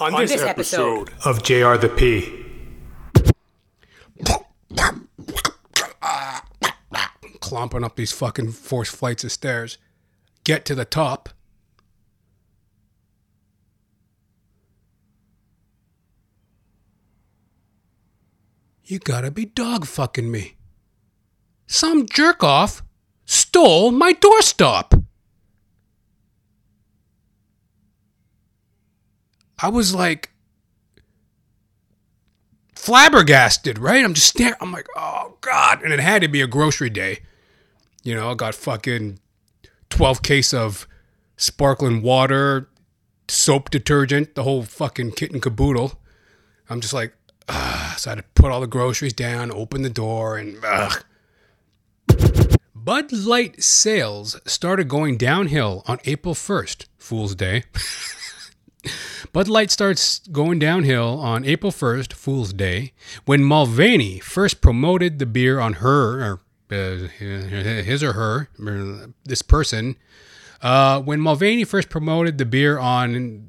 On, this, this episode, episode. of JR the P. Clomping up these fucking forced flights of stairs. Get to the top. You gotta be dog fucking me. Some jerk off stole my doorstop. I was like flabbergasted, right? I'm just staring. I'm like, oh god! And it had to be a grocery day. You know, I got fucking twelve case of sparkling water, soap detergent, the whole fucking kit and caboodle. I'm just like, ah. So I had to put all the groceries down, open the door, and ugh. Bud Light sales started going downhill on April 1st, Fool's Day. Bud Light starts going downhill on April 1st, Fool's Day, when Mulvaney first promoted the beer on her, or uh, his or her, or this person, uh, when Mulvaney first promoted the beer on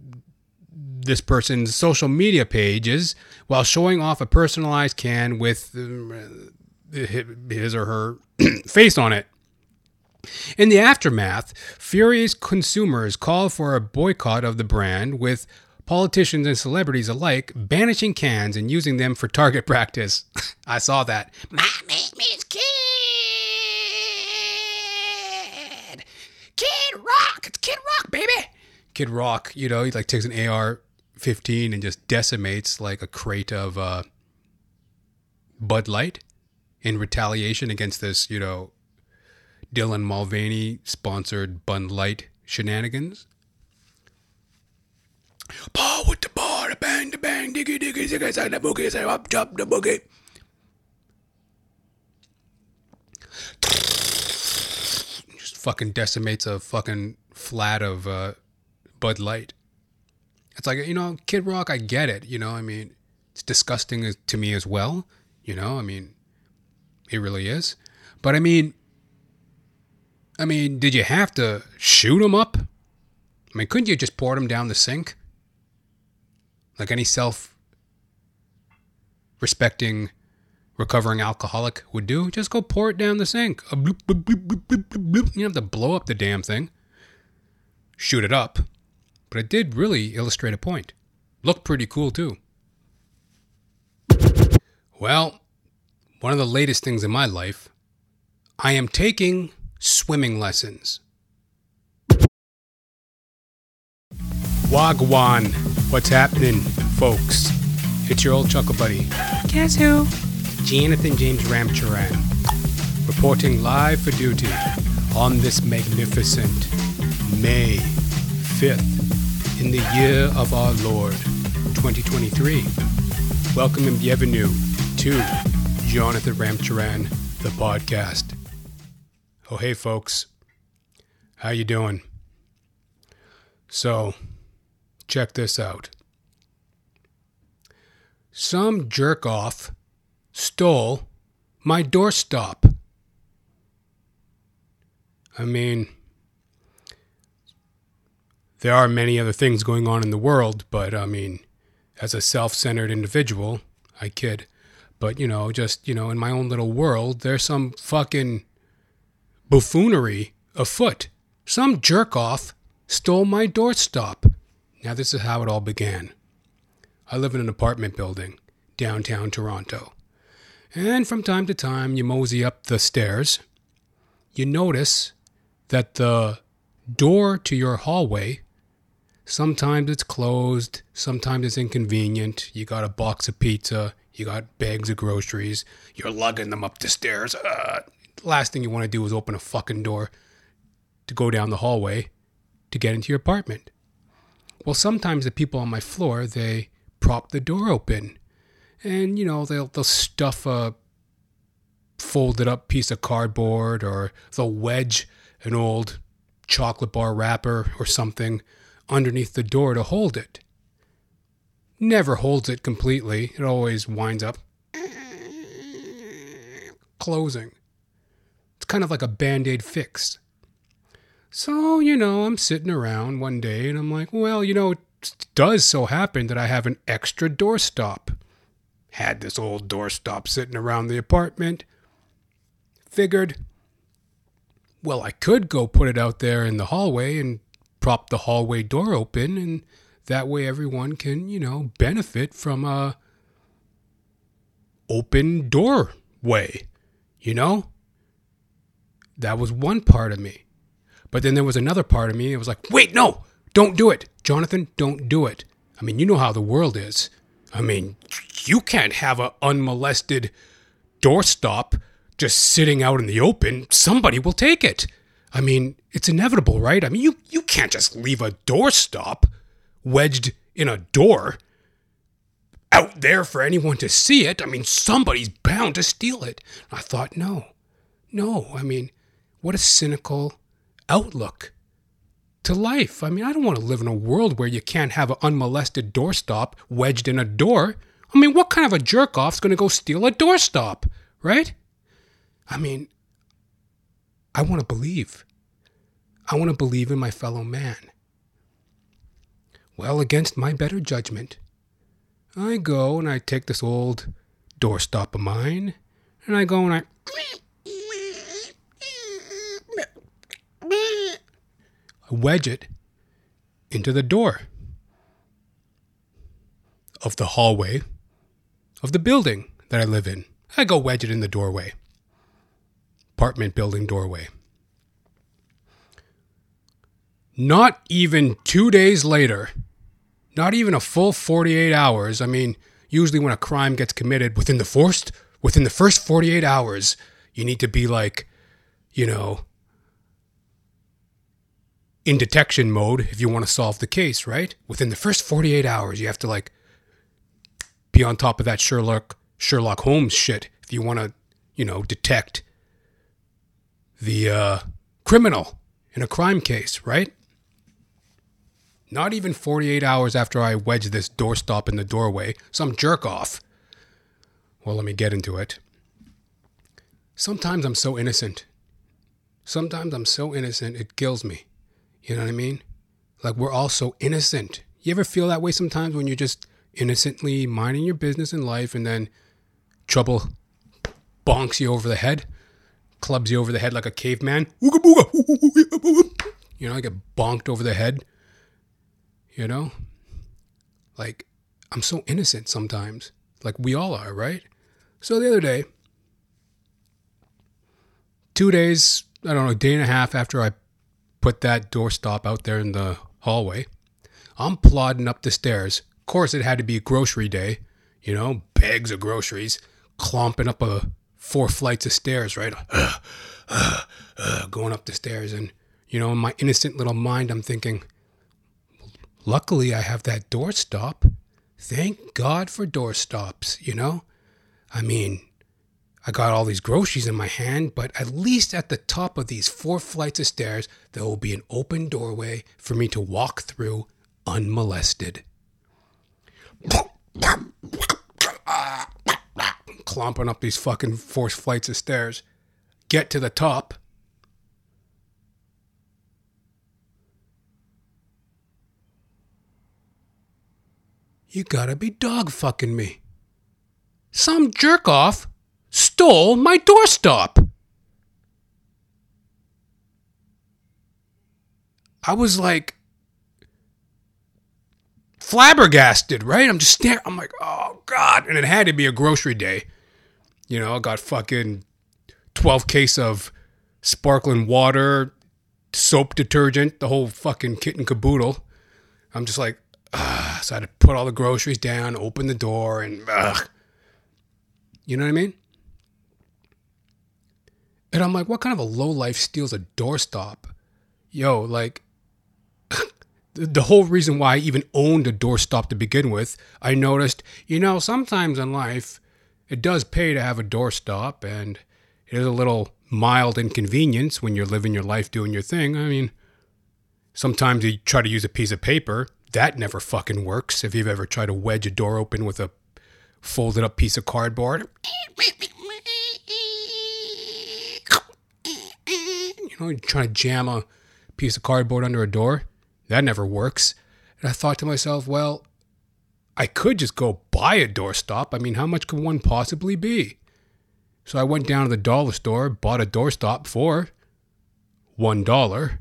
this person's social media pages while showing off a personalized can with uh, his or her face on it. In the aftermath, furious consumers called for a boycott of the brand, with politicians and celebrities alike banishing cans and using them for target practice. I saw that. My name is Kid. Kid Rock. It's Kid Rock, baby. Kid Rock, you know, he like takes an AR 15 and just decimates like a crate of uh, Bud Light in retaliation against this, you know, Dylan Mulvaney sponsored Bud Light shenanigans. Paul with the the bang, the bang, diggy, diggy, diggy, side the boogie, say up, the boogie. Just fucking decimates a fucking flat of uh, Bud Light. It's like, you know, Kid Rock, I get it. You know, I mean, it's disgusting to me as well. You know, I mean, it really is. But I mean, I mean, did you have to shoot him up? I mean, couldn't you just pour him down the sink? Like any self respecting recovering alcoholic would do? Just go pour it down the sink. Bloop, bloop, bloop. You don't have to blow up the damn thing. Shoot it up. But it did really illustrate a point. Looked pretty cool, too. Well, one of the latest things in my life, I am taking swimming lessons. Wagwan, what's happening, folks? It's your old chuckle buddy. Guess who? Jonathan James Ramcharan, reporting live for duty on this magnificent May 5th in the year of our Lord, 2023. Welcome and bienvenue to Jonathan Ramcharan, the podcast. Oh, hey, folks. How you doing? So, check this out. Some jerk off stole my doorstop. I mean, there are many other things going on in the world, but I mean, as a self centered individual, I kid. But, you know, just, you know, in my own little world, there's some fucking buffoonery afoot. Some jerk off stole my doorstop. Now, this is how it all began. I live in an apartment building downtown Toronto. And from time to time, you mosey up the stairs. You notice that the door to your hallway sometimes it's closed, sometimes it's inconvenient. You got a box of pizza, you got bags of groceries, you're lugging them up the stairs. Uh, last thing you want to do is open a fucking door to go down the hallway to get into your apartment. Well, sometimes the people on my floor, they prop the door open and, you know, they'll, they'll stuff a folded up piece of cardboard or they'll wedge an old chocolate bar wrapper or something underneath the door to hold it. Never holds it completely, it always winds up closing. Kind of like a band aid fix. So, you know, I'm sitting around one day and I'm like, well, you know, it does so happen that I have an extra doorstop. Had this old doorstop sitting around the apartment. Figured, well, I could go put it out there in the hallway and prop the hallway door open, and that way everyone can, you know, benefit from a open doorway, you know? That was one part of me. But then there was another part of me. It was like, wait, no, don't do it. Jonathan, don't do it. I mean, you know how the world is. I mean, you can't have an unmolested doorstop just sitting out in the open. Somebody will take it. I mean, it's inevitable, right? I mean, you, you can't just leave a doorstop wedged in a door out there for anyone to see it. I mean, somebody's bound to steal it. I thought, no, no. I mean, what a cynical outlook to life. I mean, I don't want to live in a world where you can't have an unmolested doorstop wedged in a door. I mean, what kind of a jerk off's going to go steal a doorstop, right? I mean, I want to believe. I want to believe in my fellow man. Well, against my better judgment, I go and I take this old doorstop of mine, and I go and I. I wedge it into the door of the hallway of the building that I live in. I go wedge it in the doorway, apartment building doorway. Not even two days later, not even a full 48 hours. I mean, usually when a crime gets committed within the first within the first 48 hours, you need to be like, you know, in detection mode if you want to solve the case, right? Within the first 48 hours, you have to like be on top of that Sherlock Sherlock Holmes shit if you want to, you know, detect the uh, criminal in a crime case, right? Not even 48 hours after I wedge this doorstop in the doorway, some jerk off. Well, let me get into it. Sometimes I'm so innocent. Sometimes I'm so innocent, it kills me. You know what I mean? Like we're all so innocent. You ever feel that way sometimes when you're just innocently minding your business in life and then trouble bonks you over the head, clubs you over the head like a caveman? You know, I get bonked over the head you know? Like, I'm so innocent sometimes. Like, we all are, right? So the other day, two days, I don't know, a day and a half after I put that doorstop out there in the hallway, I'm plodding up the stairs. Of course, it had to be grocery day, you know, bags of groceries, clomping up a four flights of stairs, right? Uh, uh, uh, going up the stairs. And, you know, in my innocent little mind, I'm thinking, Luckily, I have that doorstop. Thank God for doorstops, you know? I mean, I got all these groceries in my hand, but at least at the top of these four flights of stairs, there will be an open doorway for me to walk through unmolested. Clomping up these fucking four flights of stairs. Get to the top. You gotta be dog fucking me. Some jerk off stole my doorstop. I was like flabbergasted, right? I'm just staring. I'm like, oh God. And it had to be a grocery day. You know, I got fucking 12 case of sparkling water, soap detergent, the whole fucking kit and caboodle. I'm just like, uh, so I had to put all the groceries down, open the door, and ugh. You know what I mean? And I'm like, what kind of a low life steals a doorstop? Yo, like, the whole reason why I even owned a doorstop to begin with, I noticed, you know, sometimes in life, it does pay to have a doorstop, and it is a little mild inconvenience when you're living your life doing your thing. I mean, sometimes you try to use a piece of paper that never fucking works. If you've ever tried to wedge a door open with a folded up piece of cardboard, you know, you try to jam a piece of cardboard under a door, that never works. And I thought to myself, well, I could just go buy a doorstop. I mean, how much could one possibly be? So I went down to the dollar store, bought a doorstop for one dollar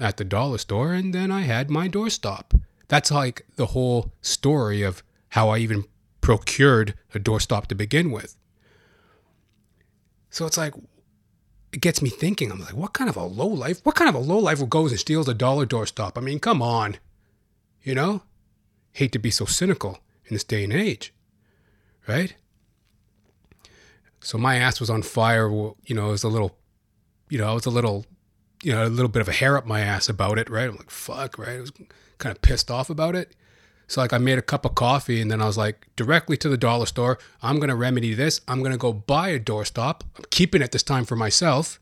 at the dollar store, and then I had my doorstop. That's like the whole story of how I even procured a doorstop to begin with. So it's like, it gets me thinking. I'm like, what kind of a low life? What kind of a low life goes and steals a dollar doorstop? I mean, come on. You know? Hate to be so cynical in this day and age, right? So my ass was on fire. You know, it was a little, you know, it was a little, you know, a little bit of a hair up my ass about it, right? I'm like, fuck, right? I was kind of pissed off about it. So like I made a cup of coffee and then I was like directly to the dollar store. I'm gonna remedy this. I'm gonna go buy a doorstop. I'm keeping it this time for myself,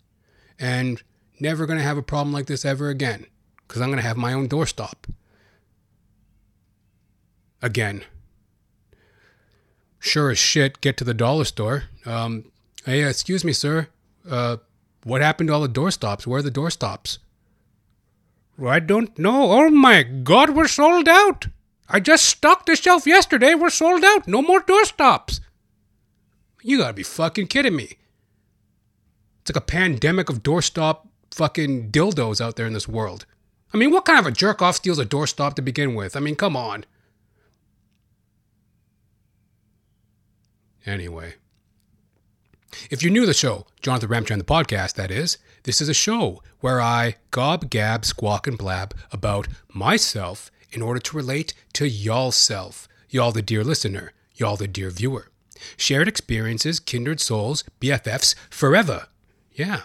and never gonna have a problem like this ever again because I'm gonna have my own doorstop. Again. Sure as shit, get to the dollar store. Um, hey, excuse me, sir. Uh, what happened to all the doorstops? Where are the doorstops? I don't know. Oh my god, we're sold out. I just stocked the shelf yesterday. We're sold out. No more doorstops. You gotta be fucking kidding me. It's like a pandemic of doorstop fucking dildos out there in this world. I mean, what kind of a jerk off steals a doorstop to begin with? I mean, come on. Anyway. If you're new to the show, Jonathan Ramcharan, the podcast, that is, this is a show where I gob, gab, squawk, and blab about myself in order to relate to y'all self, y'all the dear listener, y'all the dear viewer. Shared experiences, kindred souls, BFFs forever. Yeah.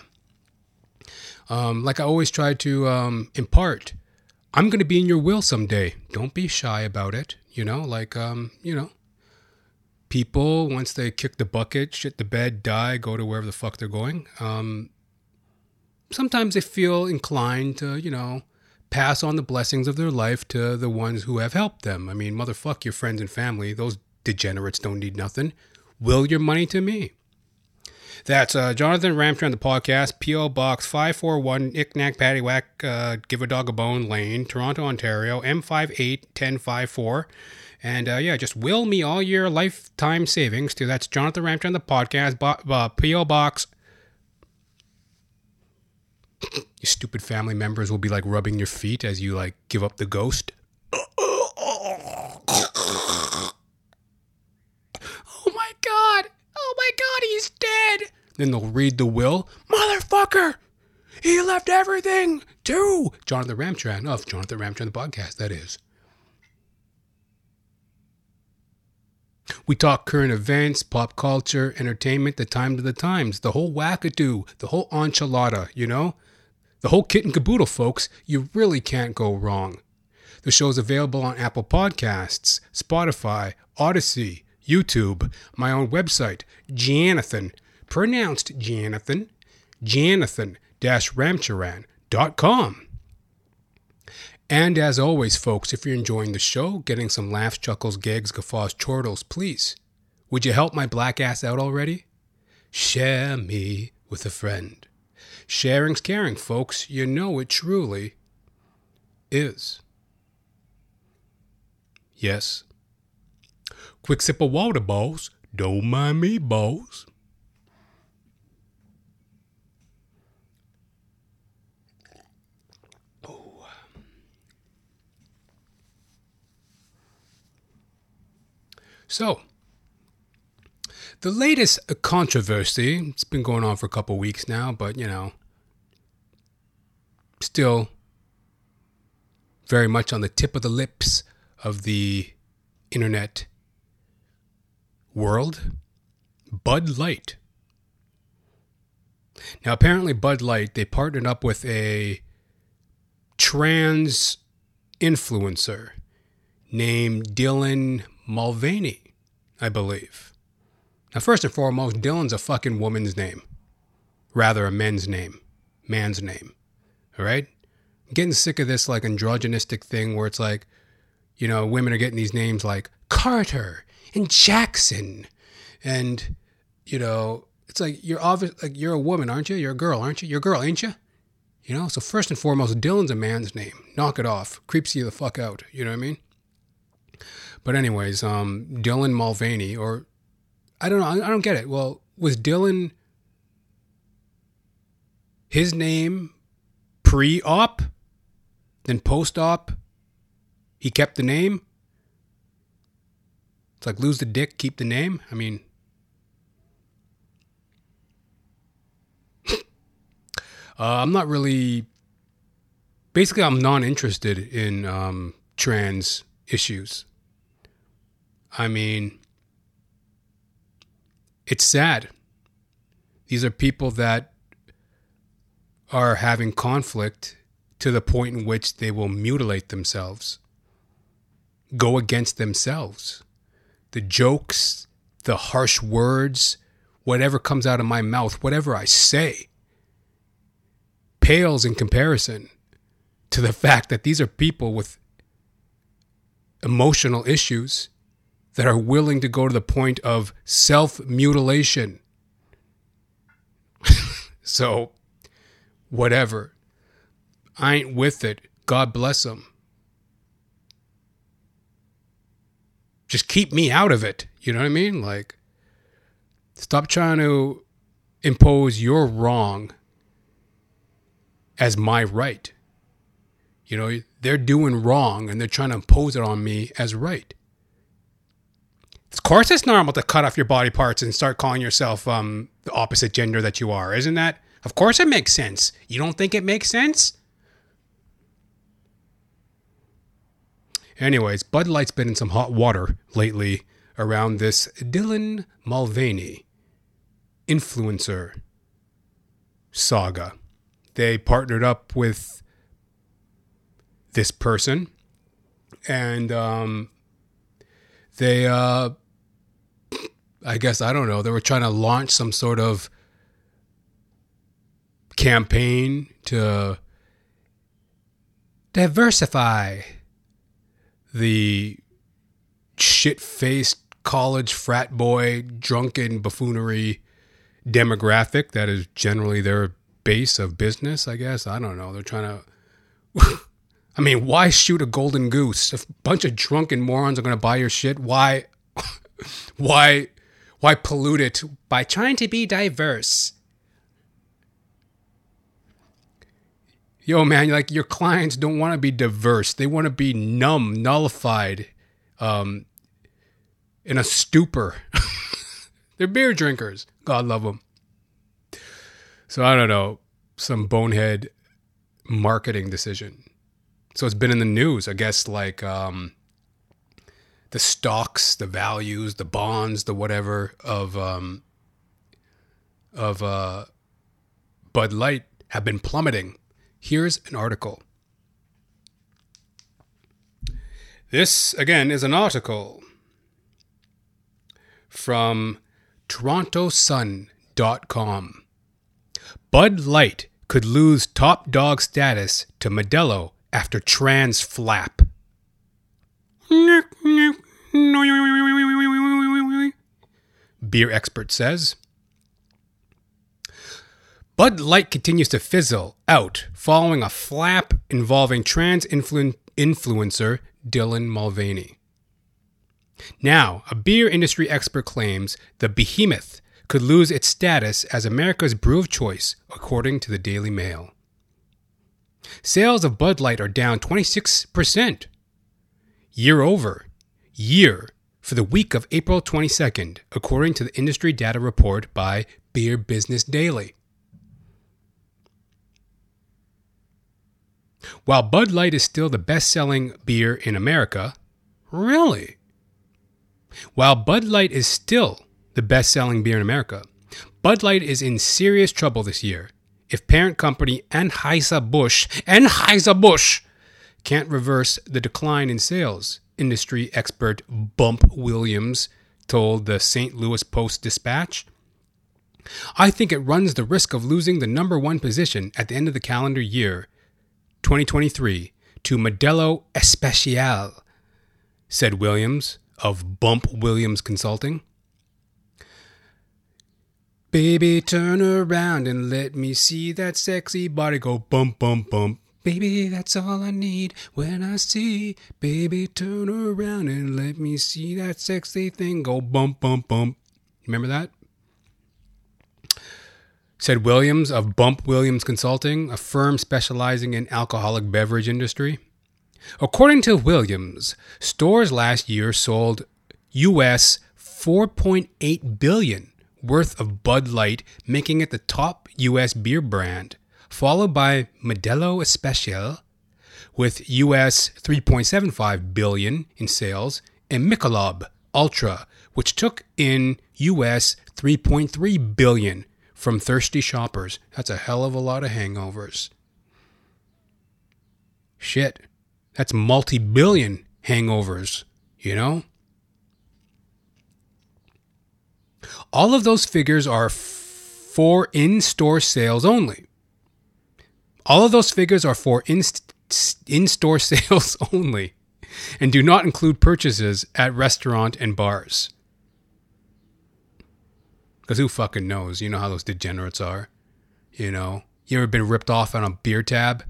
Um, like I always try to um, impart, I'm going to be in your will someday. Don't be shy about it. You know, like, um, you know, people, once they kick the bucket, shit the bed, die, go to wherever the fuck they're going, um, sometimes they feel inclined to, you know, pass on the blessings of their life to the ones who have helped them. I mean, motherfuck your friends and family. Those degenerates don't need nothing. Will your money to me. That's uh, Jonathan Ramcharan, the podcast, P.O. Box 541, Icknack Paddywhack, uh, Give a Dog a Bone Lane, Toronto, Ontario, M581054. And uh, yeah, just will me all your lifetime savings to that's Jonathan Ramcharan, the podcast, bo- uh, P.O. Box your stupid family members will be like rubbing your feet as you like give up the ghost. Oh my god! Oh my god, he's dead! Then they'll read the will. Motherfucker! He left everything to Jonathan Ramcharan of Jonathan Ramcharan the podcast, that is. We talk current events, pop culture, entertainment, the times of the times, the whole wackadoo, the whole enchilada, you know? The whole kit and caboodle, folks. You really can't go wrong. The show is available on Apple Podcasts, Spotify, Odysee, YouTube, my own website, Janathan, pronounced Janathan, janathan-ramcharan.com. And as always, folks, if you're enjoying the show, getting some laughs, chuckles, gags, guffaws, chortles, please, would you help my black ass out already? Share me with a friend. Sharing's caring, folks. You know it truly is. Yes. Quick sip of water, boss. Don't mind me, boss. So, the latest controversy, it's been going on for a couple weeks now, but you know, still very much on the tip of the lips of the internet world Bud Light. Now, apparently, Bud Light, they partnered up with a trans influencer named Dylan Mulvaney, I believe. Now, first and foremost, Dylan's a fucking woman's name, rather, a men's name, man's name. All right? I'm getting sick of this like androgynistic thing where it's like, you know, women are getting these names like Carter and Jackson. And, you know, it's like you're obvious like you're a woman, aren't you? You're a girl, aren't you? You're a girl, ain't you? You know, so first and foremost, Dylan's a man's name. Knock it off. Creeps you the fuck out. You know what I mean? But anyways, um, Dylan Mulvaney, or I don't know, I, I don't get it. Well, was Dylan his name pre-op, then post-op? He kept the name. It's like lose the dick, keep the name. I mean, uh, I'm not really. Basically, I'm non interested in um, trans issues. I mean, it's sad. These are people that are having conflict to the point in which they will mutilate themselves, go against themselves. The jokes, the harsh words, whatever comes out of my mouth, whatever I say, pales in comparison to the fact that these are people with emotional issues that are willing to go to the point of self mutilation. so, whatever. I ain't with it. God bless them. Just keep me out of it. You know what I mean? Like, stop trying to impose your wrong as my right. You know, they're doing wrong and they're trying to impose it on me as right. Of course, it's normal to cut off your body parts and start calling yourself um, the opposite gender that you are, isn't that? Of course, it makes sense. You don't think it makes sense? Anyways, Bud Light's been in some hot water lately around this Dylan Mulvaney influencer saga. They partnered up with this person and um, they uh, I guess I don't know. They were trying to launch some sort of campaign to diversify the shit-faced college frat boy drunken buffoonery demographic that is generally their base of business, I guess. I don't know. They're trying to I mean, why shoot a golden goose? If a bunch of drunken morons are going to buy your shit, why why why pollute it by trying to be diverse? Yo, man, like your clients don't want to be diverse. They want to be numb, nullified, um, in a stupor. They're beer drinkers. God love them. So I don't know, some bonehead marketing decision. So it's been in the news, I guess, like um, the stocks, the values, the bonds, the whatever of um, of uh, Bud Light have been plummeting. Here's an article. This again is an article from TorontoSun.com. Bud Light could lose top dog status to Modelo after trans flap. Beer expert says. Bud Light continues to fizzle out following a flap involving trans influ- influencer Dylan Mulvaney. Now, a beer industry expert claims the behemoth could lose its status as America's brew of choice, according to the Daily Mail. Sales of Bud Light are down 26% year over year for the week of April 22nd, according to the industry data report by Beer Business Daily. While Bud Light is still the best selling beer in America, really? While Bud Light is still the best selling beer in America, Bud Light is in serious trouble this year if parent company Anheuser-Busch, Anheuser-Busch can't reverse the decline in sales, industry expert Bump Williams told the St. Louis Post Dispatch. I think it runs the risk of losing the number one position at the end of the calendar year 2023 to Modelo Especial, said Williams of Bump Williams Consulting. Baby, turn around and let me see that sexy body go bump, bump, bump. Baby, that's all I need when I see. Baby, turn around and let me see that sexy thing go bump, bump, bump. Remember that? Said Williams of Bump Williams Consulting, a firm specializing in alcoholic beverage industry. According to Williams, stores last year sold US 4.8 billion worth of Bud Light, making it the top US beer brand, followed by Modelo Especial with US 3.75 billion in sales and Michelob Ultra, which took in US 3.3 billion from thirsty shoppers. That's a hell of a lot of hangovers. Shit. That's multi billion hangovers, you know? All of those figures are for in store sales only. All of those figures are for in store sales only and do not include purchases at restaurant and bars. Because who fucking knows? You know how those degenerates are. You know, you ever been ripped off on a beer tab?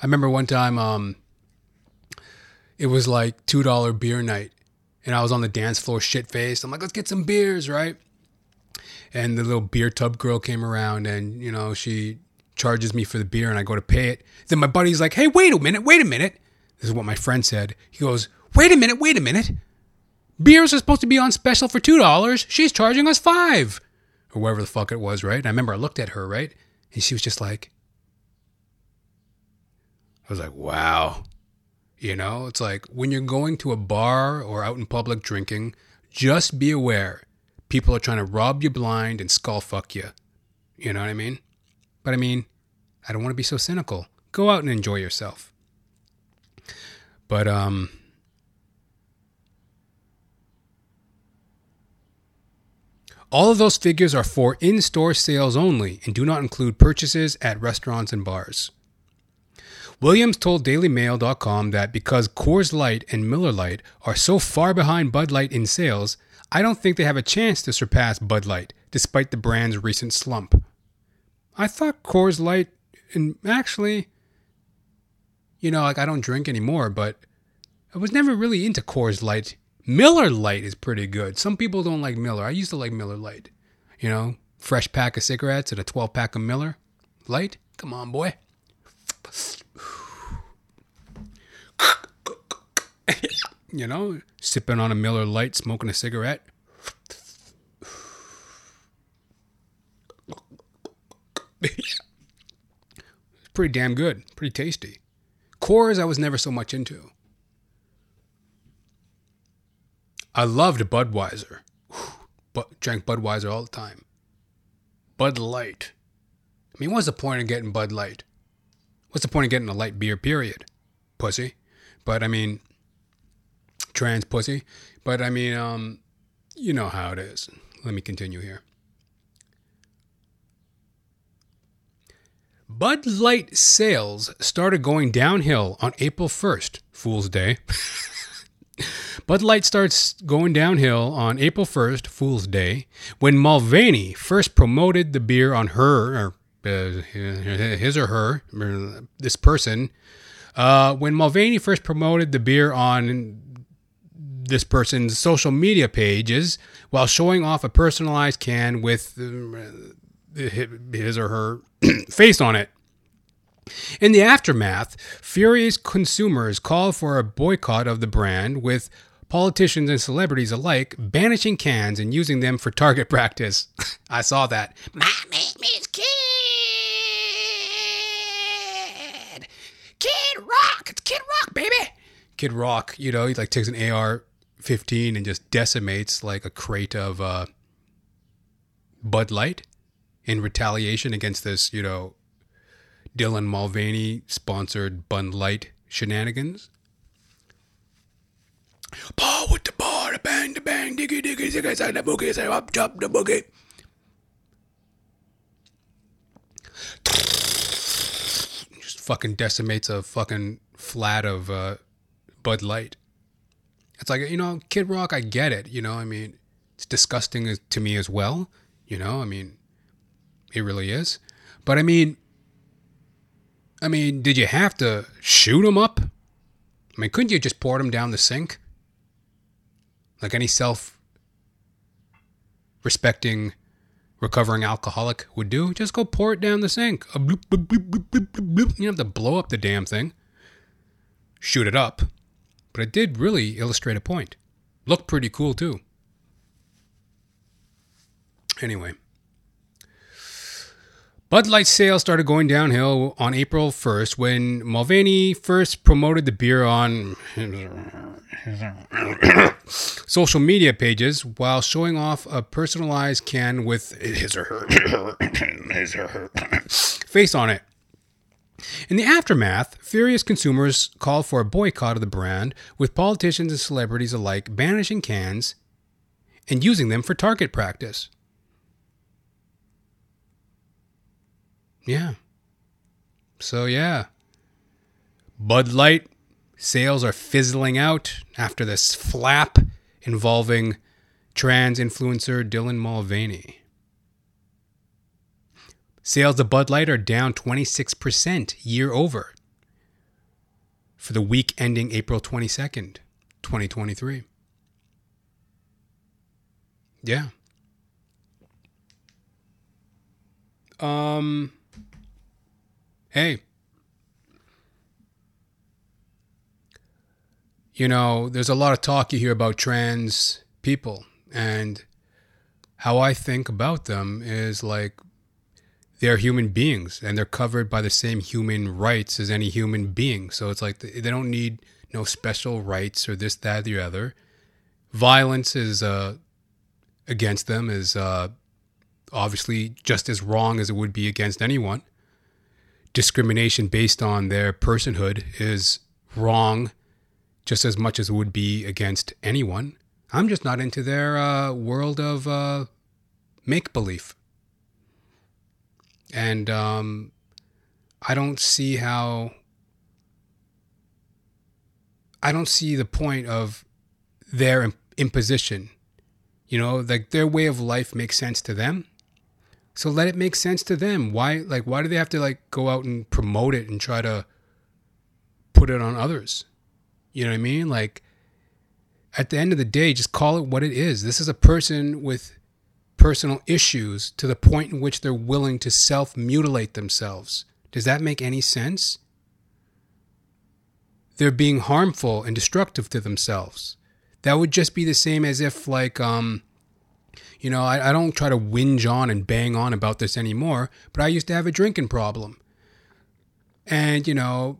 I remember one time, um, it was like two dollar beer night, and I was on the dance floor, shit faced. I'm like, let's get some beers, right? And the little beer tub girl came around, and you know, she charges me for the beer, and I go to pay it. Then my buddy's like, hey, wait a minute, wait a minute. This is what my friend said. He goes, wait a minute, wait a minute. Beers are supposed to be on special for two dollars. She's charging us five or whatever the fuck it was, right? And I remember I looked at her, right? And she was just like, I was like, wow. You know, it's like when you're going to a bar or out in public drinking, just be aware people are trying to rob you blind and skull fuck you. You know what I mean? But I mean, I don't want to be so cynical. Go out and enjoy yourself. But, um, All of those figures are for in store sales only and do not include purchases at restaurants and bars. Williams told DailyMail.com that because Coors Light and Miller Lite are so far behind Bud Light in sales, I don't think they have a chance to surpass Bud Light, despite the brand's recent slump. I thought Coors Light, and actually, you know, like I don't drink anymore, but I was never really into Coors Light Miller Lite is pretty good. Some people don't like Miller. I used to like Miller Lite. You know, fresh pack of cigarettes and a 12 pack of Miller Lite. Come on, boy. you know, sipping on a Miller Lite, smoking a cigarette. it's pretty damn good. Pretty tasty. Coors, I was never so much into. I loved Budweiser. But drank Budweiser all the time. Bud Light. I mean, what's the point of getting Bud Light? What's the point of getting a light beer, period? Pussy. But I mean, trans pussy. But I mean, um, you know how it is. Let me continue here. Bud Light sales started going downhill on April 1st, Fool's Day. Bud Light starts going downhill on April 1st, Fool's Day, when Mulvaney first promoted the beer on her, or uh, his or her, this person, uh, when Mulvaney first promoted the beer on this person's social media pages while showing off a personalized can with uh, his or her face on it. In the aftermath, furious consumers called for a boycott of the brand, with politicians and celebrities alike banishing cans and using them for target practice. I saw that. My name is Kid! Kid Rock! It's Kid Rock, baby! Kid Rock, you know, he like takes an AR 15 and just decimates like a crate of uh, Bud Light in retaliation against this, you know, Dylan Mulvaney sponsored Bud Light shenanigans. Paul with the the bang, the bang, diggy, diggy, diggy, side the boogie, say up, the boogie. Just fucking decimates a fucking flat of uh, Bud Light. It's like, you know, Kid Rock, I get it. You know, I mean, it's disgusting to me as well. You know, I mean, It really is. But I mean, I mean, did you have to shoot them up? I mean, couldn't you just pour them down the sink? Like any self respecting recovering alcoholic would do. Just go pour it down the sink. You don't have to blow up the damn thing. Shoot it up. But it did really illustrate a point. Looked pretty cool too. Anyway. Bud Light sales started going downhill on April 1st when Mulvaney first promoted the beer on social media pages while showing off a personalized can with his or her, his or her face on it. In the aftermath, furious consumers called for a boycott of the brand, with politicians and celebrities alike banishing cans and using them for target practice. Yeah. So, yeah. Bud Light sales are fizzling out after this flap involving trans influencer Dylan Mulvaney. Sales of Bud Light are down 26% year over for the week ending April 22nd, 2023. Yeah. Um hey, you know, there's a lot of talk you hear about trans people, and how I think about them is like they're human beings and they're covered by the same human rights as any human being. So it's like they don't need no special rights or this, that, the other. Violence is uh, against them is uh, obviously just as wrong as it would be against anyone discrimination based on their personhood is wrong just as much as it would be against anyone. I'm just not into their uh, world of uh, make believe. And um, I don't see how. I don't see the point of their imposition. You know, like their way of life makes sense to them. So let it make sense to them. Why like why do they have to like go out and promote it and try to put it on others? You know what I mean? Like at the end of the day, just call it what it is. This is a person with personal issues to the point in which they're willing to self mutilate themselves. Does that make any sense? They're being harmful and destructive to themselves. That would just be the same as if, like, um, you know, I, I don't try to whinge on and bang on about this anymore, but I used to have a drinking problem. And, you know,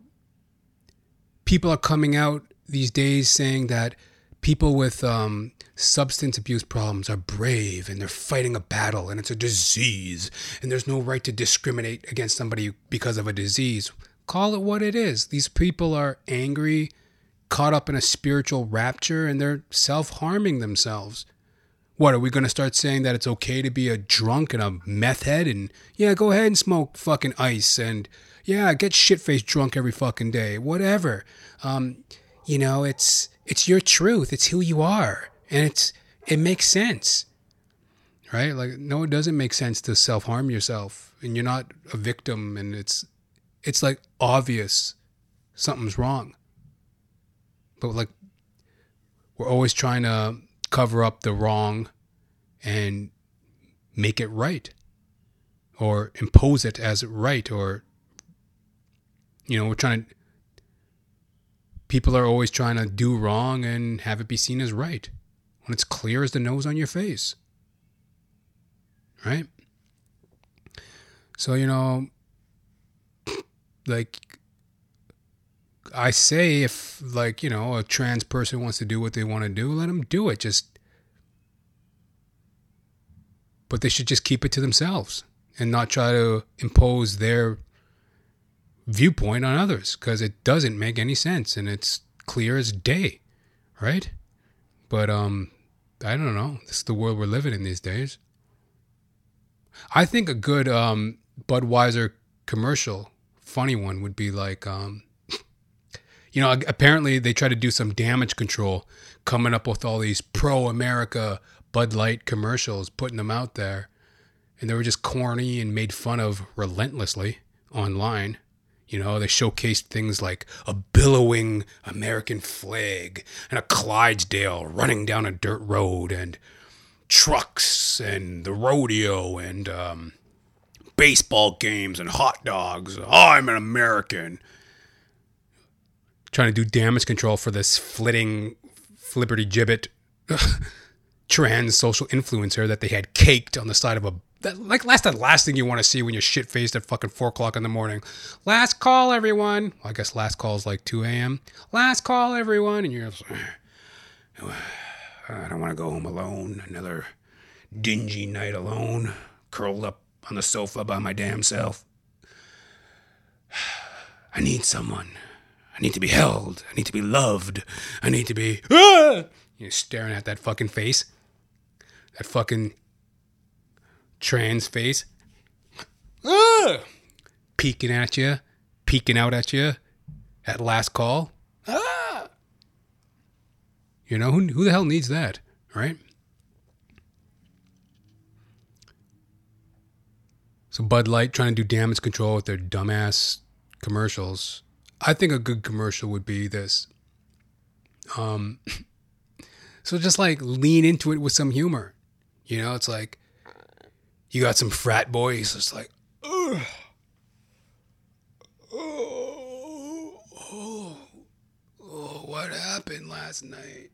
people are coming out these days saying that people with um, substance abuse problems are brave and they're fighting a battle and it's a disease and there's no right to discriminate against somebody because of a disease. Call it what it is. These people are angry, caught up in a spiritual rapture, and they're self harming themselves. What are we going to start saying that it's okay to be a drunk and a meth head and yeah, go ahead and smoke fucking ice and yeah, get shit faced drunk every fucking day, whatever. Um, you know, it's it's your truth, it's who you are, and it's it makes sense, right? Like no, it doesn't make sense to self harm yourself, and you're not a victim, and it's it's like obvious something's wrong, but like we're always trying to cover up the wrong and make it right or impose it as right or you know we're trying to people are always trying to do wrong and have it be seen as right when it's clear as the nose on your face right? So you know like I say if like, you know, a trans person wants to do what they want to do, let them do it. Just but they should just keep it to themselves and not try to impose their viewpoint on others because it doesn't make any sense and it's clear as day, right? But um I don't know. This is the world we're living in these days. I think a good um Budweiser commercial, funny one would be like um you know, apparently they try to do some damage control, coming up with all these pro America Bud Light commercials, putting them out there. and they were just corny and made fun of relentlessly online. You know, they showcased things like a billowing American flag and a Clydesdale running down a dirt road and trucks and the rodeo and um, baseball games and hot dogs. I'm an American. Trying to do damage control for this flitting, flipperty gibbet trans social influencer that they had caked on the side of a that, like that's the last thing you want to see when you're shit faced at fucking four o'clock in the morning. Last call, everyone. Well, I guess last call is like two a.m. Last call, everyone, and you're. I don't want to go home alone. Another dingy night alone, curled up on the sofa by my damn self. I need someone. I need to be held. I need to be loved. I need to be. Ah! You're staring at that fucking face. That fucking trans face. Ah! Peeking at you. Peeking out at you. At last call. Ah! You know, who, who the hell needs that, right? So Bud Light trying to do damage control with their dumbass commercials. I think a good commercial would be this. Um, so just like lean into it with some humor. You know, it's like you got some frat boys. It's like, Ugh. oh, oh, oh, what happened last night?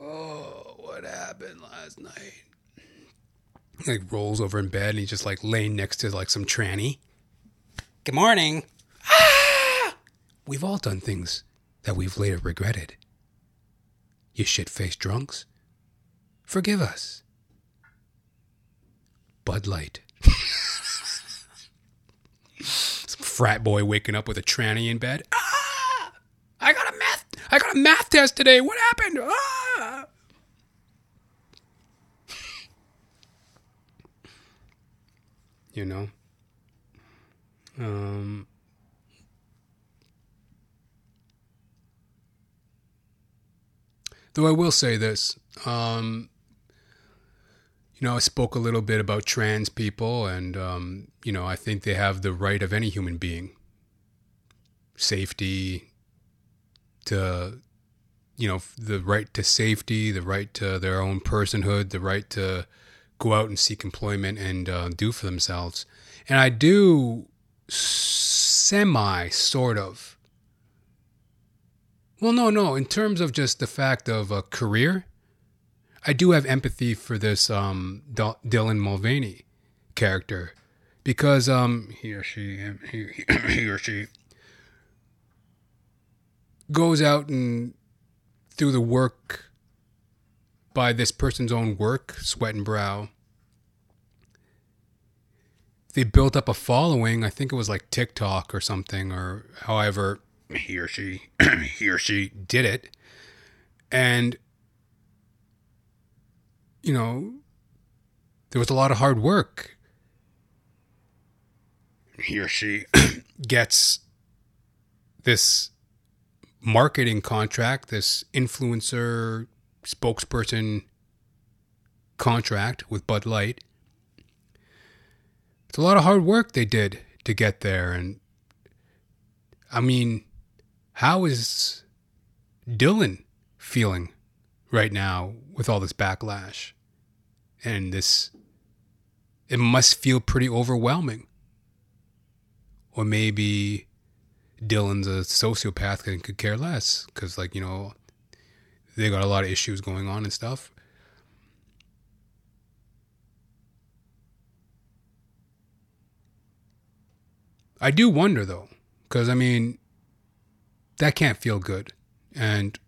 Oh, what happened last night? like rolls over in bed and he's just like laying next to like some tranny. Good morning. We've all done things that we've later regretted. You shit faced drunks. Forgive us. Bud Light. some frat boy waking up with a tranny in bed. Ah! I got a math I got a math test today. What happened? Ah! you know. Um, though I will say this, um, you know, I spoke a little bit about trans people, and um, you know, I think they have the right of any human being, safety, to, you know, the right to safety, the right to their own personhood, the right to go out and seek employment and uh, do for themselves. And I do semi sort of. Well, no, no. In terms of just the fact of a career, I do have empathy for this um, Dylan Mulvaney character because um, he or she he, he or she goes out and through the work by this person's own work, sweat and brow. They built up a following. I think it was like TikTok or something, or however he or she he or she did it, and you know there was a lot of hard work. He or she gets this marketing contract, this influencer spokesperson contract with Bud Light. It's a lot of hard work they did to get there. And I mean, how is Dylan feeling right now with all this backlash and this? It must feel pretty overwhelming. Or maybe Dylan's a sociopath and could care less because, like, you know, they got a lot of issues going on and stuff. I do wonder though, because I mean, that can't feel good. And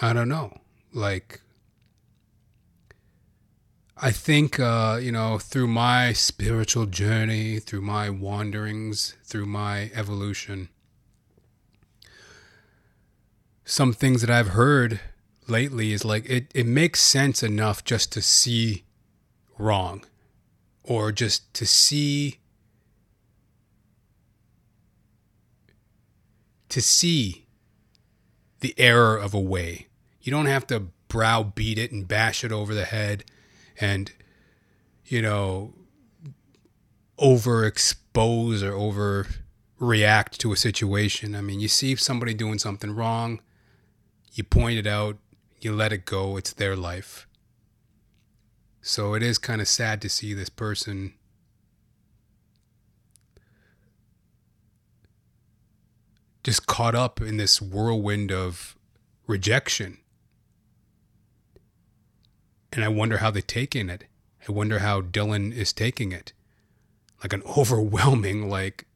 I don't know. Like, I think, uh, you know, through my spiritual journey, through my wanderings, through my evolution, some things that I've heard lately is like it, it makes sense enough just to see wrong or just to see to see the error of a way. You don't have to browbeat it and bash it over the head and, you know, overexpose or overreact to a situation. I mean, you see somebody doing something wrong, you point it out, you let it go, it's their life. So it is kind of sad to see this person just caught up in this whirlwind of rejection. And I wonder how they're taking it. I wonder how Dylan is taking it. Like an overwhelming, like,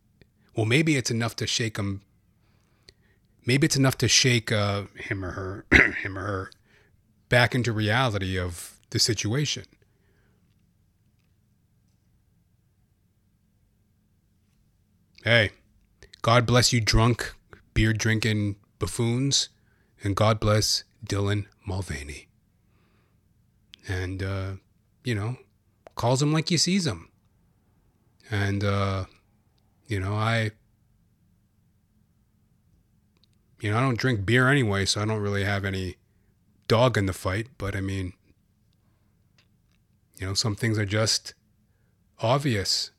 well, maybe it's enough to shake him. Maybe it's enough to shake uh, him or her, him or her, back into reality of the situation. Hey, God bless you, drunk, beer drinking buffoons, and God bless Dylan Mulvaney. And, uh, you know, calls him like you sees him. And, uh, you know, I, you know, I don't drink beer anyway, so I don't really have any dog in the fight. But I mean, you know, some things are just obvious.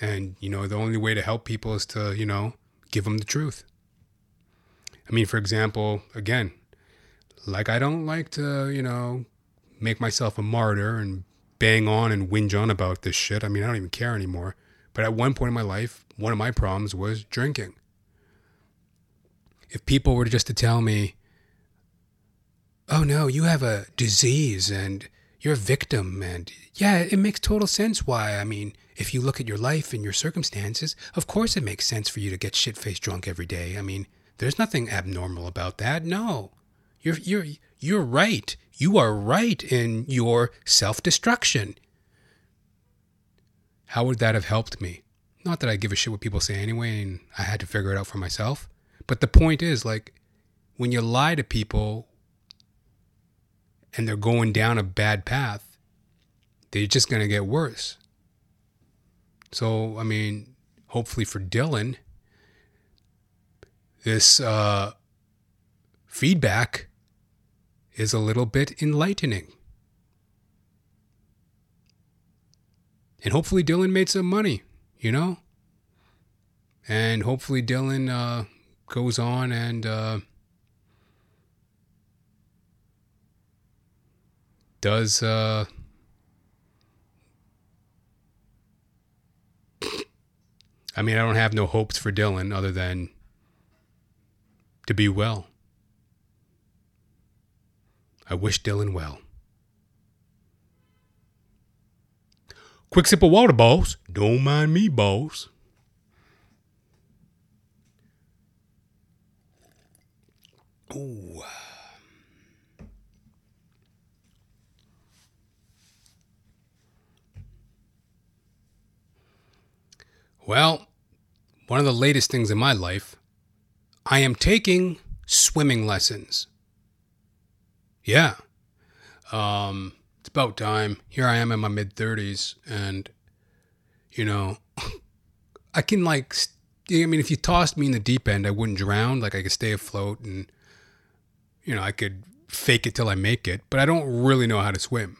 And, you know, the only way to help people is to, you know, give them the truth. I mean, for example, again, like I don't like to, you know, make myself a martyr and bang on and whinge on about this shit. I mean, I don't even care anymore. But at one point in my life, one of my problems was drinking. If people were just to tell me, oh no, you have a disease and you're a victim, and yeah, it makes total sense why. I mean, if you look at your life and your circumstances, of course it makes sense for you to get shit faced drunk every day. I mean, there's nothing abnormal about that. No. You're you're you're right. You are right in your self-destruction. How would that have helped me? Not that I give a shit what people say anyway and I had to figure it out for myself. But the point is like when you lie to people and they're going down a bad path, they're just going to get worse. So, I mean, hopefully for Dylan, this uh, feedback is a little bit enlightening. And hopefully Dylan made some money, you know? And hopefully Dylan uh, goes on and uh, does uh, I mean, I don't have no hopes for Dylan other than to be well. I wish Dylan well. Quick sip of water, boss. Don't mind me, boss. Ooh. Well, one of the latest things in my life, I am taking swimming lessons. Yeah. Um, it's about time. Here I am in my mid 30s, and, you know, I can, like, I mean, if you tossed me in the deep end, I wouldn't drown. Like, I could stay afloat and, you know, I could fake it till I make it, but I don't really know how to swim.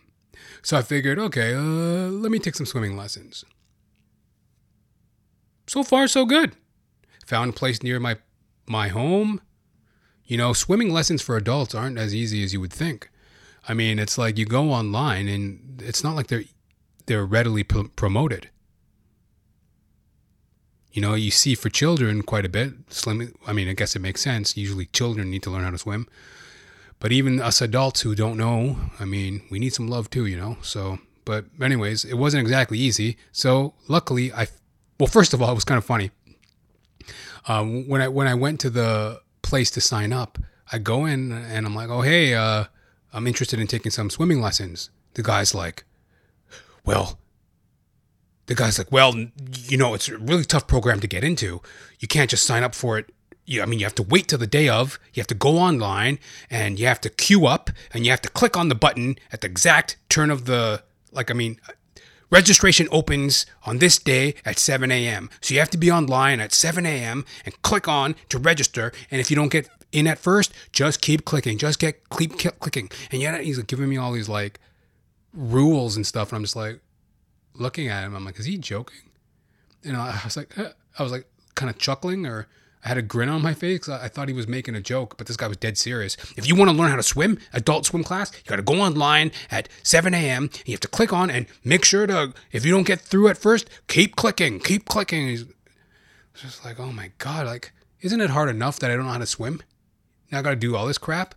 So I figured, okay, uh, let me take some swimming lessons so far so good. Found a place near my my home. You know, swimming lessons for adults aren't as easy as you would think. I mean, it's like you go online and it's not like they're they're readily promoted. You know, you see for children quite a bit. Swimming, I mean, I guess it makes sense. Usually children need to learn how to swim. But even us adults who don't know, I mean, we need some love too, you know? So, but anyways, it wasn't exactly easy. So, luckily, I well, first of all, it was kind of funny. Uh, when I when I went to the place to sign up, I go in and I'm like, "Oh, hey, uh, I'm interested in taking some swimming lessons." The guy's like, "Well," the guy's like, "Well, you know, it's a really tough program to get into. You can't just sign up for it you, I mean, you have to wait till the day of. You have to go online and you have to queue up and you have to click on the button at the exact turn of the, like, I mean, Registration opens on this day at 7 a.m. So you have to be online at 7 a.m. and click on to register. And if you don't get in at first, just keep clicking, just get keep, keep clicking. And yet he's like giving me all these like rules and stuff, and I'm just like looking at him. I'm like, is he joking? And I was like, uh, I was like kind of chuckling or I had a grin on my face. I thought he was making a joke, but this guy was dead serious. If you want to learn how to swim, adult swim class, you got to go online at 7 a.m. You have to click on and make sure to, if you don't get through at first, keep clicking, keep clicking. He's just like, oh my God, like, isn't it hard enough that I don't know how to swim? Now I got to do all this crap?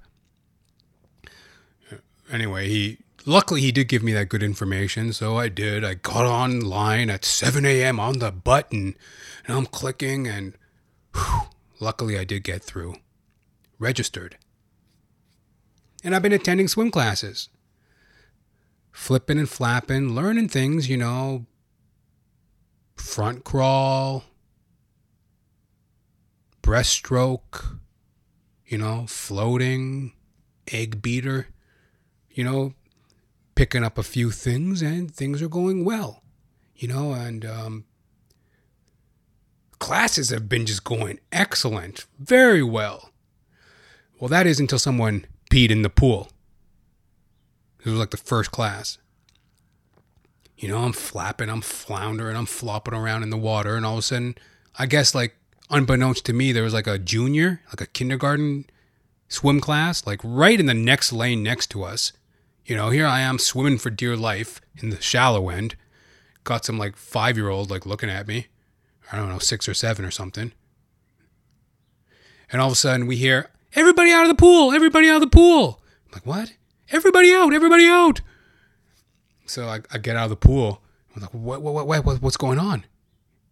Anyway, he, luckily he did give me that good information, so I did. I got online at 7 a.m. on the button, and I'm clicking and Whew, luckily, I did get through. Registered. And I've been attending swim classes. Flipping and flapping, learning things, you know, front crawl, breaststroke, you know, floating, egg beater, you know, picking up a few things and things are going well, you know, and um, classes have been just going excellent, very well. Well, that is until someone peed in the pool. This was like the first class. You know, I'm flapping, I'm floundering, I'm flopping around in the water, and all of a sudden, I guess like unbeknownst to me, there was like a junior, like a kindergarten swim class, like right in the next lane next to us. You know, here I am swimming for dear life in the shallow end. Got some like five year old like looking at me. I don't know, six or seven or something. And all of a sudden we hear, everybody out of the pool, everybody out of the pool. I'm like, what? Everybody out, everybody out. So I, I get out of the pool. I'm like, what, what, what, what, what's going on?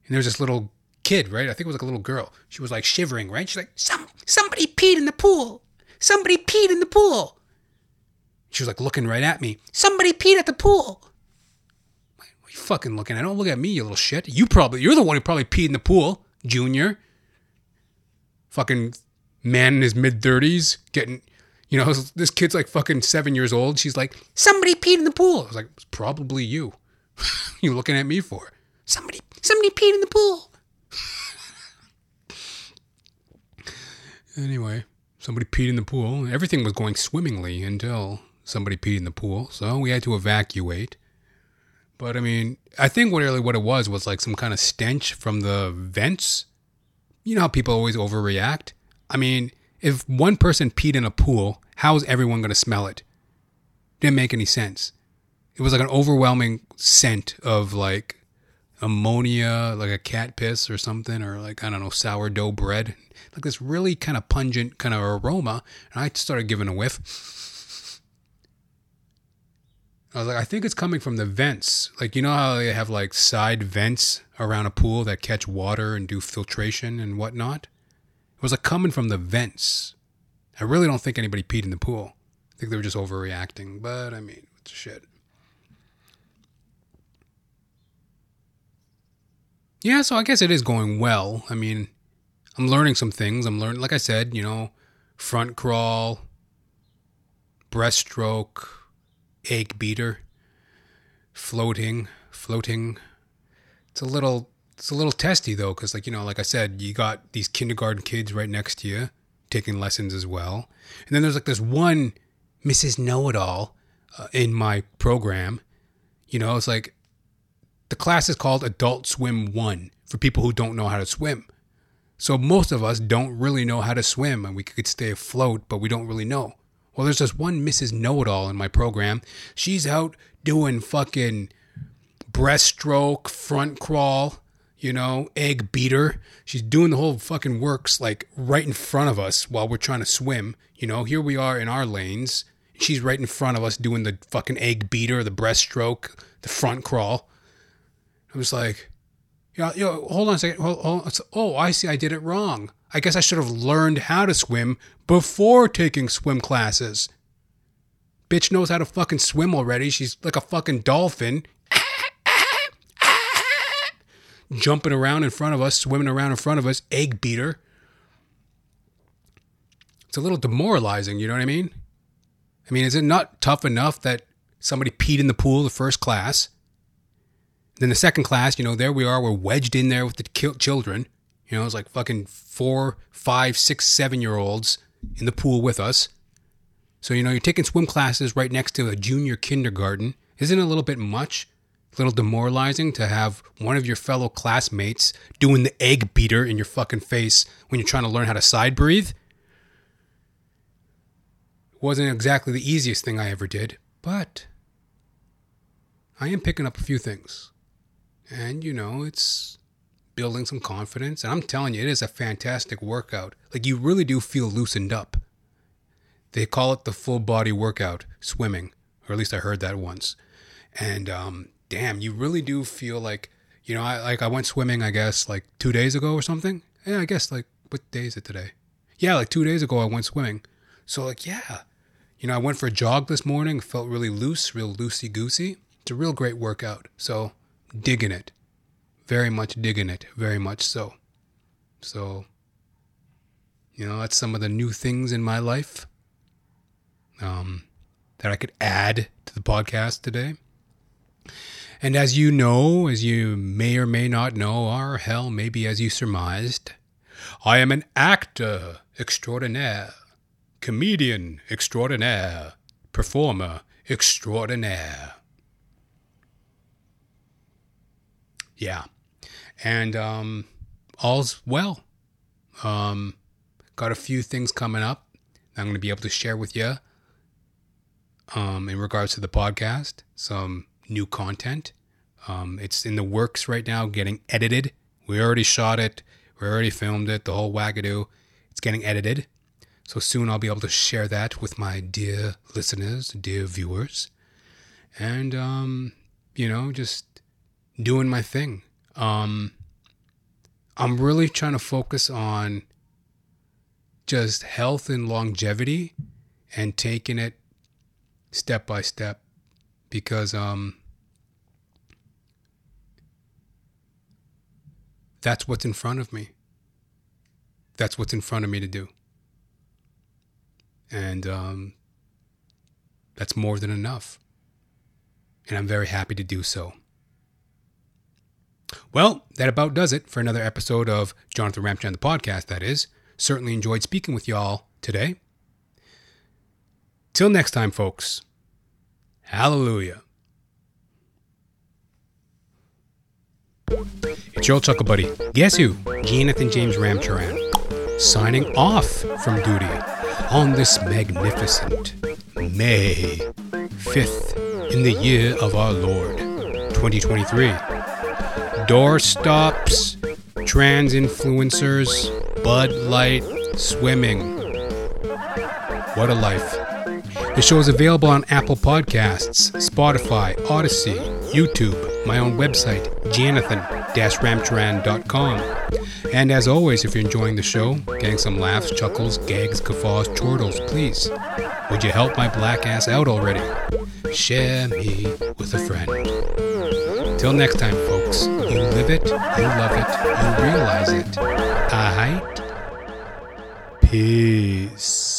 And there's this little kid, right? I think it was like a little girl. She was like shivering, right? She's like, Some, somebody peed in the pool. Somebody peed in the pool. She was like looking right at me. Somebody peed at the pool fucking looking at? Don't look at me, you little shit. You probably, you're the one who probably peed in the pool, Junior. Fucking man in his mid 30s getting, you know, this kid's like fucking seven years old. She's like, somebody peed in the pool. I was like, it's probably you. you looking at me for? Somebody, somebody peed in the pool. anyway, somebody peed in the pool. Everything was going swimmingly until somebody peed in the pool. So we had to evacuate. But I mean, I think what really what it was was like some kind of stench from the vents. You know how people always overreact. I mean, if one person peed in a pool, how's everyone going to smell it? Didn't make any sense. It was like an overwhelming scent of like ammonia, like a cat piss or something, or like I don't know sourdough bread, like this really kind of pungent kind of aroma. And I started giving a whiff I was like, I think it's coming from the vents. Like, you know how they have like side vents around a pool that catch water and do filtration and whatnot? It was like coming from the vents. I really don't think anybody peed in the pool. I think they were just overreacting, but I mean, it's shit. Yeah, so I guess it is going well. I mean, I'm learning some things. I'm learning, like I said, you know, front crawl, breaststroke, egg beater, floating, floating. It's a little, it's a little testy though, because like you know, like I said, you got these kindergarten kids right next to you taking lessons as well, and then there's like this one Mrs. Know It All uh, in my program. You know, it's like the class is called Adult Swim One for people who don't know how to swim. So most of us don't really know how to swim, and we could stay afloat, but we don't really know. Well, there's this one Mrs. Know It All in my program. She's out doing fucking breaststroke, front crawl, you know, egg beater. She's doing the whole fucking works like right in front of us while we're trying to swim. You know, here we are in our lanes. She's right in front of us doing the fucking egg beater, the breaststroke, the front crawl. I was like, yo, yo, hold on a second. Hold, hold on. Oh, I see. I did it wrong. I guess I should have learned how to swim before taking swim classes. Bitch knows how to fucking swim already. She's like a fucking dolphin. Jumping around in front of us, swimming around in front of us, egg beater. It's a little demoralizing, you know what I mean? I mean, is it not tough enough that somebody peed in the pool the first class? Then the second class, you know, there we are, we're wedged in there with the children. You know, it's like fucking four, five, six, seven year olds in the pool with us. So, you know, you're taking swim classes right next to a junior kindergarten. Isn't it a little bit much? A little demoralizing to have one of your fellow classmates doing the egg beater in your fucking face when you're trying to learn how to side breathe? It wasn't exactly the easiest thing I ever did, but I am picking up a few things. And, you know, it's building some confidence. And I'm telling you, it is a fantastic workout. Like, you really do feel loosened up. They call it the full body workout, swimming, or at least I heard that once. And um, damn, you really do feel like, you know, I like I went swimming, I guess, like two days ago or something. Yeah, I guess like what day is it today? Yeah, like two days ago I went swimming. So like, yeah, you know, I went for a jog this morning. Felt really loose, real loosey goosey. It's a real great workout. So digging it, very much digging it, very much so. So, you know, that's some of the new things in my life um, that I could add to the podcast today. And as you know, as you may or may not know, or hell, maybe as you surmised, I am an actor extraordinaire, comedian extraordinaire, performer extraordinaire. Yeah. And um, all's well. Um, got a few things coming up I'm going to be able to share with you um, in regards to the podcast. Some new content. Um, it's in the works right now, getting edited. We already shot it. We already filmed it. The whole wagadoo. It's getting edited. So soon I'll be able to share that with my dear listeners, dear viewers. And, um, you know, just doing my thing. Um, I'm really trying to focus on just health and longevity and taking it step by step because um, that's what's in front of me. That's what's in front of me to do. And um, that's more than enough. And I'm very happy to do so. Well, that about does it for another episode of Jonathan Ramcharan, the podcast, that is. Certainly enjoyed speaking with y'all today. Till next time, folks. Hallelujah. It's your chuckle buddy. Guess who? Jonathan James Ramcharan. Signing off from duty on this magnificent May 5th in the year of our Lord 2023. Door stops, trans influencers, Bud Light, swimming. What a life. The show is available on Apple Podcasts, Spotify, Odysee, YouTube, my own website, jonathan-ramcharan.com. And as always, if you're enjoying the show, getting some laughs, chuckles, gags, guffaws, chortles, please, would you help my black ass out already? Share me with a friend. Till next time, folks, you live it, you love it, you realize it. Alright? Peace.